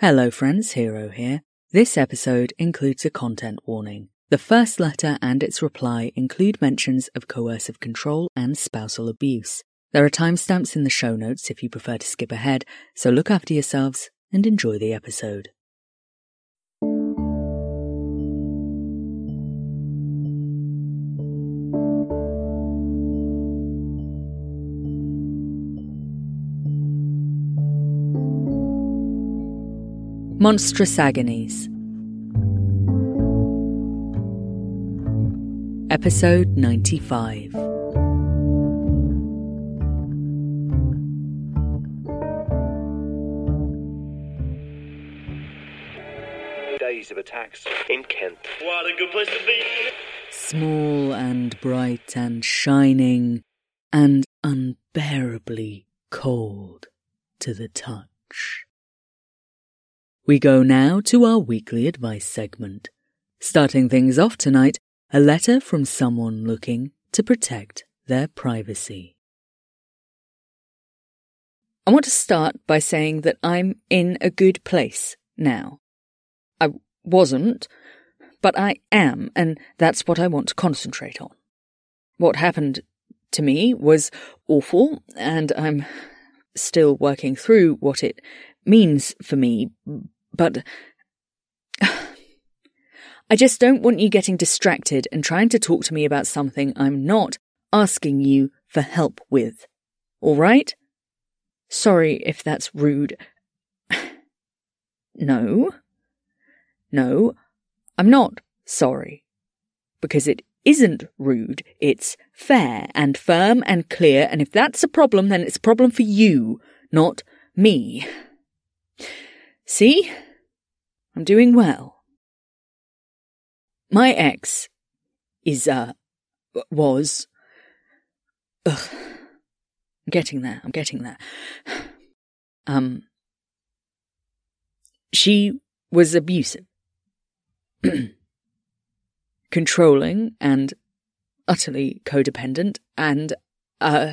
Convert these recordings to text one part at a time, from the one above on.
Hello, friends. Hero here. This episode includes a content warning. The first letter and its reply include mentions of coercive control and spousal abuse. There are timestamps in the show notes if you prefer to skip ahead, so look after yourselves and enjoy the episode. Monstrous Agonies. Episode 95. Days of attacks in Kent. What a good place to be! Small and bright and shining and unbearably cold to the touch. We go now to our weekly advice segment. Starting things off tonight, a letter from someone looking to protect their privacy. I want to start by saying that I'm in a good place now. I wasn't, but I am, and that's what I want to concentrate on. What happened to me was awful, and I'm still working through what it means for me, but I just don't want you getting distracted and trying to talk to me about something I'm not asking you for help with. All right? Sorry if that's rude. no. No, I'm not sorry. Because it isn't rude, it's fair and firm and clear, and if that's a problem, then it's a problem for you, not me. See? I'm doing well. My ex is, uh, was. Ugh. I'm getting there, I'm getting there. Um. She was abusive. Controlling and utterly codependent and, uh.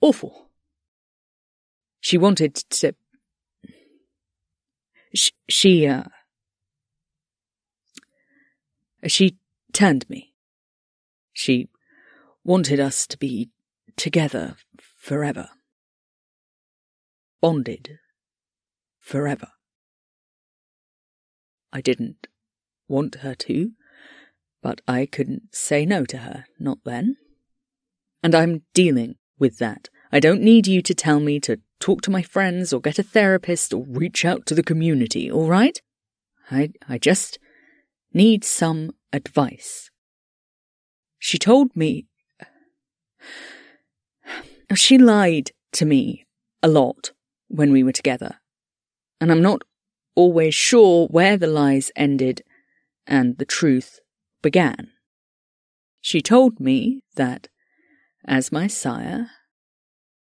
awful. She wanted to she, she, uh, she turned me. She wanted us to be together forever. Bonded forever. I didn't want her to, but I couldn't say no to her, not then. And I'm dealing with that. I don't need you to tell me to talk to my friends or get a therapist or reach out to the community, all right? I, I just need some advice. She told me. She lied to me a lot when we were together, and I'm not always sure where the lies ended and the truth began. She told me that, as my sire,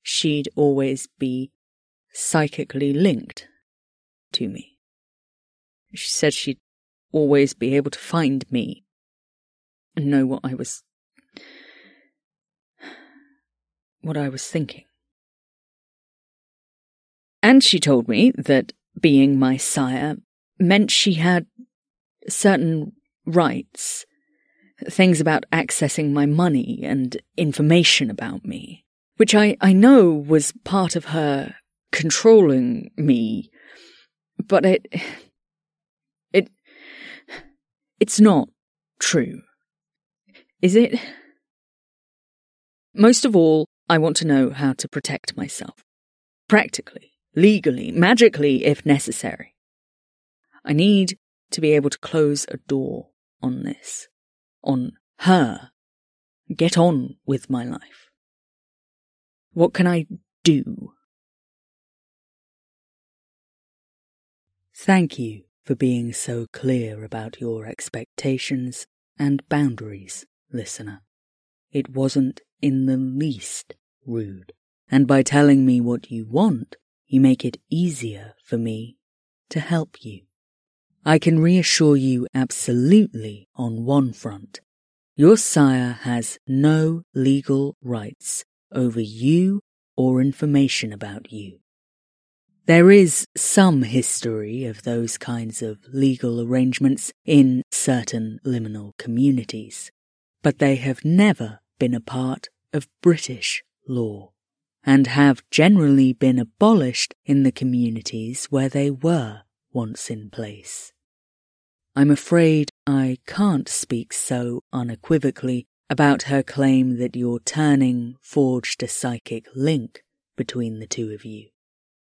she'd always be psychically linked to me. She said she'd always be able to find me and know what I was. what I was thinking. And she told me that being my sire meant she had certain rights, things about accessing my money and information about me, which I, I know was part of her controlling me, but it, it, it's not true. Is it? Most of all, I want to know how to protect myself. Practically, legally, magically, if necessary. I need to be able to close a door on this, on her, get on with my life. What can I do? Thank you for being so clear about your expectations and boundaries, listener. It wasn't in the least rude, and by telling me what you want, you make it easier for me to help you. I can reassure you absolutely on one front. Your sire has no legal rights over you or information about you. There is some history of those kinds of legal arrangements in certain liminal communities, but they have never been a part of British law, and have generally been abolished in the communities where they were once in place. I'm afraid I can't speak so unequivocally about her claim that your turning forged a psychic link between the two of you.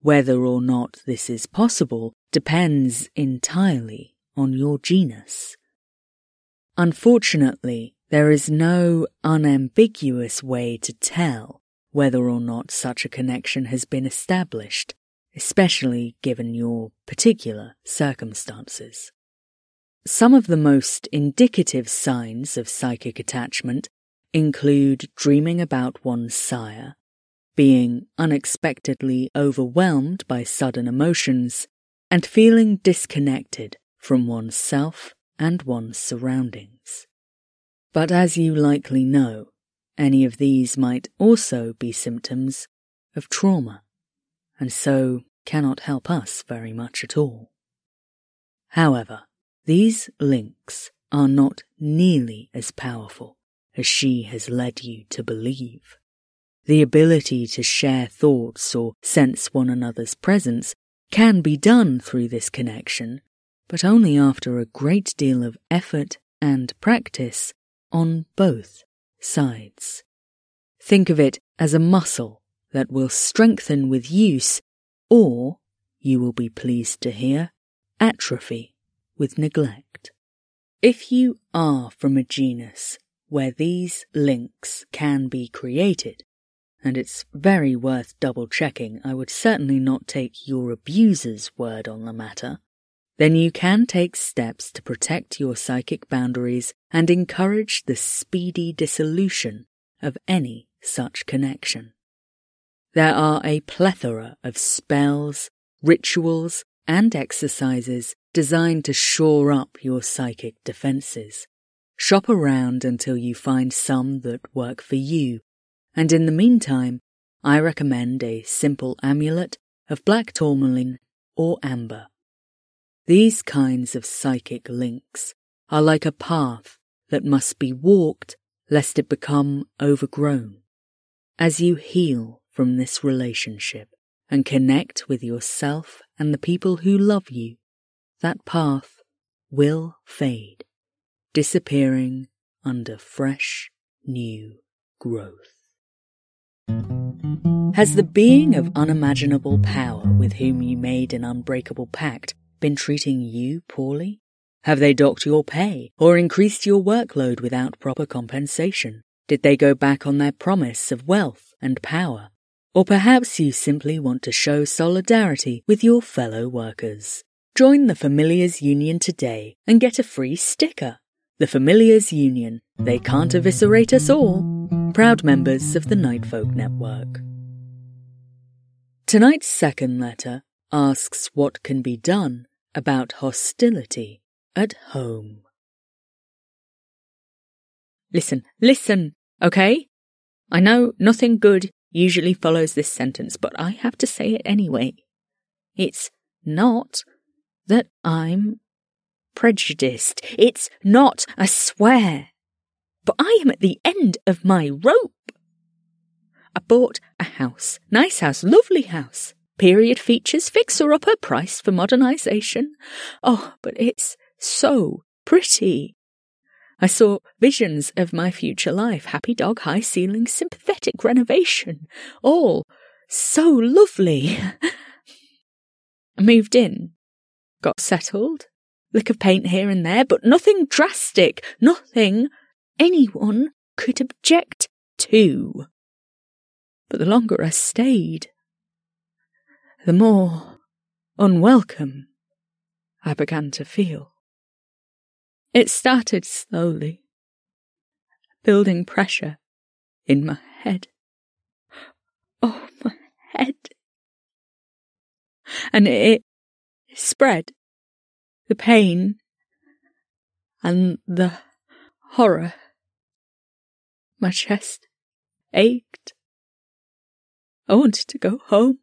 Whether or not this is possible depends entirely on your genus. Unfortunately, there is no unambiguous way to tell whether or not such a connection has been established, especially given your particular circumstances. Some of the most indicative signs of psychic attachment include dreaming about one's sire, being unexpectedly overwhelmed by sudden emotions, and feeling disconnected from oneself and one's surroundings. But as you likely know, any of these might also be symptoms of trauma, and so cannot help us very much at all. However, these links are not nearly as powerful as she has led you to believe. The ability to share thoughts or sense one another's presence can be done through this connection, but only after a great deal of effort and practice on both sides. Think of it as a muscle that will strengthen with use, or, you will be pleased to hear, atrophy with neglect. If you are from a genus where these links can be created, and it's very worth double checking. I would certainly not take your abuser's word on the matter. Then you can take steps to protect your psychic boundaries and encourage the speedy dissolution of any such connection. There are a plethora of spells, rituals, and exercises designed to shore up your psychic defenses. Shop around until you find some that work for you and in the meantime, I recommend a simple amulet of black tourmaline or amber. These kinds of psychic links are like a path that must be walked lest it become overgrown. As you heal from this relationship and connect with yourself and the people who love you, that path will fade, disappearing under fresh, new growth. Has the being of unimaginable power with whom you made an unbreakable pact been treating you poorly? Have they docked your pay or increased your workload without proper compensation? Did they go back on their promise of wealth and power? Or perhaps you simply want to show solidarity with your fellow workers. Join the Familiars Union today and get a free sticker. The Familiars Union. They can't eviscerate us all. Proud members of the Nightfolk Network. Tonight's second letter asks what can be done about hostility at home. Listen, listen, okay? I know nothing good usually follows this sentence, but I have to say it anyway. It's not that I'm prejudiced. It's not, I swear. But I am at the end of my rope. I bought a house. Nice house, lovely house. Period features, fixer upper, price for modernisation. Oh, but it's so pretty. I saw visions of my future life happy dog, high ceiling, sympathetic renovation. All so lovely. I moved in, got settled, lick of paint here and there, but nothing drastic, nothing anyone could object to. But the longer I stayed, the more unwelcome I began to feel. It started slowly, building pressure in my head. Oh, my head. And it spread. The pain and the horror. My chest ached. I wanted to go home.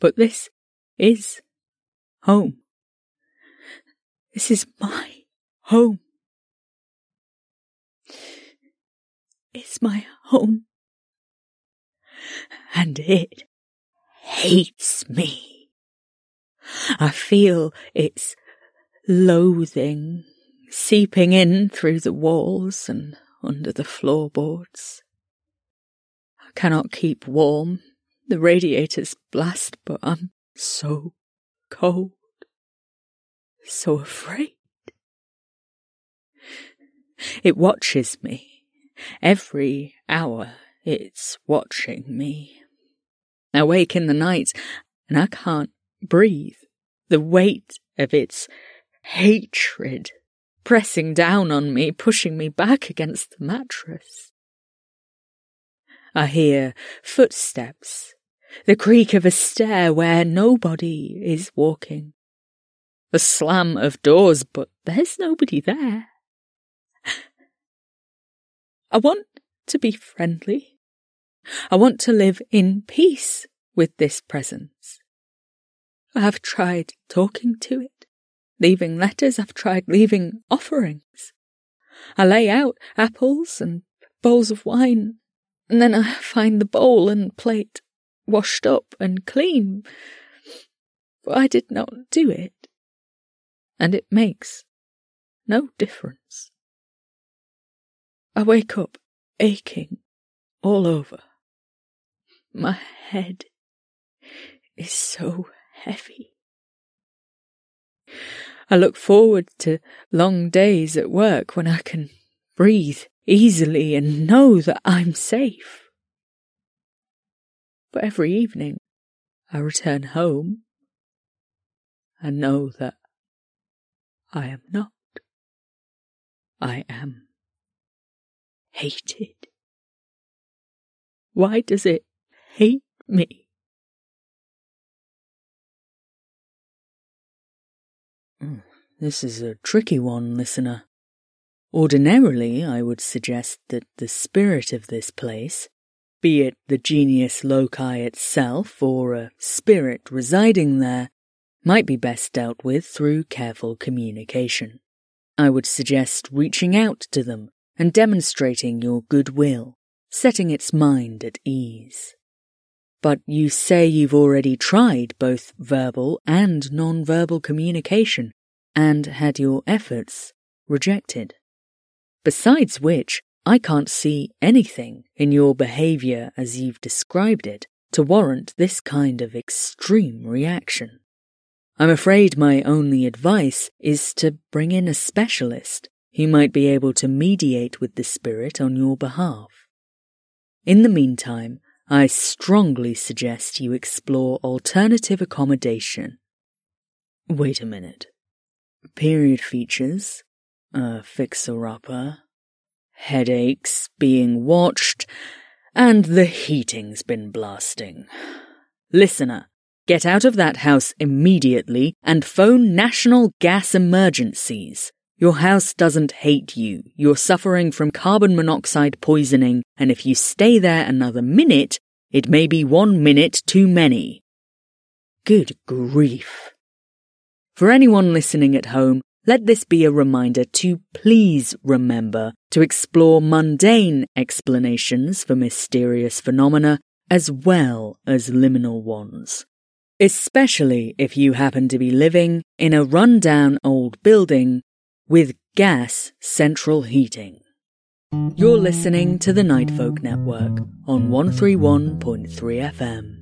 But this is home. This is my home. It's my home. And it hates me. I feel its loathing seeping in through the walls and under the floorboards. I cannot keep warm. The radiators blast, but I'm so cold, so afraid. It watches me. Every hour it's watching me. I wake in the night and I can't breathe. The weight of its hatred pressing down on me, pushing me back against the mattress. I hear footsteps, the creak of a stair where nobody is walking, the slam of doors, but there's nobody there. I want to be friendly. I want to live in peace with this presence. I have tried talking to it, leaving letters, I've tried leaving offerings. I lay out apples and bowls of wine, and then I find the bowl and plate washed up and clean. But I did not do it, and it makes no difference. I wake up aching all over. My head is so heavy. I look forward to long days at work when I can breathe easily and know that I'm safe. But every evening I return home and know that I am not. I am hated? Why does it hate me? This is a tricky one, listener. Ordinarily, I would suggest that the spirit of this place, be it the genius loci itself or a spirit residing there, might be best dealt with through careful communication. I would suggest reaching out to them and demonstrating your goodwill, setting its mind at ease. But you say you've already tried both verbal and non-verbal communication and had your efforts rejected. Besides which, I can't see anything in your behaviour as you've described it to warrant this kind of extreme reaction. I'm afraid my only advice is to bring in a specialist who might be able to mediate with the spirit on your behalf. In the meantime, I strongly suggest you explore alternative accommodation. Wait a minute. Period features, a fixer-upper, headaches, being watched, and the heating's been blasting. Listener, get out of that house immediately and phone National Gas Emergencies. Your house doesn't hate you. You're suffering from carbon monoxide poisoning, and if you stay there another minute, it may be one minute too many. Good grief. For anyone listening at home, let this be a reminder to please remember to explore mundane explanations for mysterious phenomena as well as liminal ones. Especially if you happen to be living in a rundown old building with gas central heating. You're listening to the Nightfolk Network on 131.3 FM.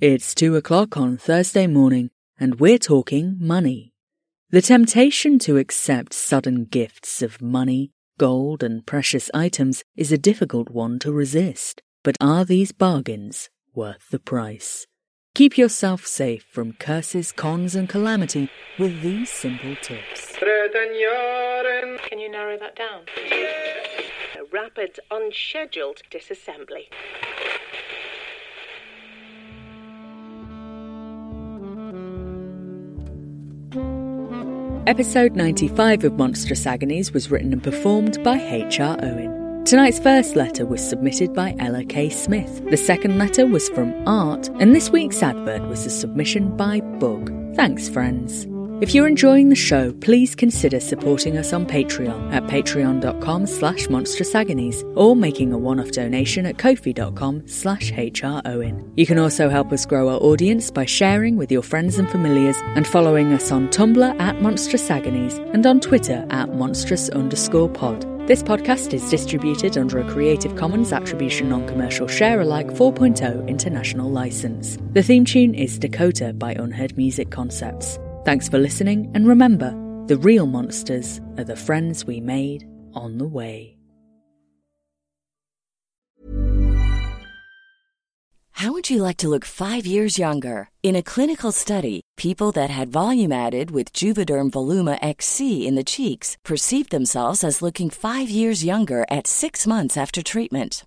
It's 2 o'clock on Thursday morning, and we're talking money. The temptation to accept sudden gifts of money, gold, and precious items is a difficult one to resist. But are these bargains worth the price? Keep yourself safe from curses, cons, and calamity with these simple tips. Can you narrow that down? A rapid, unscheduled disassembly. Episode 95 of Monstrous Agonies was written and performed by H.R. Owen. Tonight's first letter was submitted by Ella K. Smith. The second letter was from Art, and this week's advert was a submission by Bug. Thanks, friends. If you're enjoying the show, please consider supporting us on Patreon at patreon.com slash monstrousagonies or making a one-off donation at kofi.com slash hrowen. You can also help us grow our audience by sharing with your friends and familiars and following us on Tumblr at Monstrous Agonies and on Twitter at monstrous underscore pod. This podcast is distributed under a Creative Commons Attribution Non-Commercial Share-alike 4.0 international license. The theme tune is Dakota by Unheard Music Concepts. Thanks for listening, and remember, the real monsters are the friends we made on the way. How would you like to look five years younger? In a clinical study, people that had volume added with Juvederm Voluma XC in the cheeks perceived themselves as looking five years younger at six months after treatment.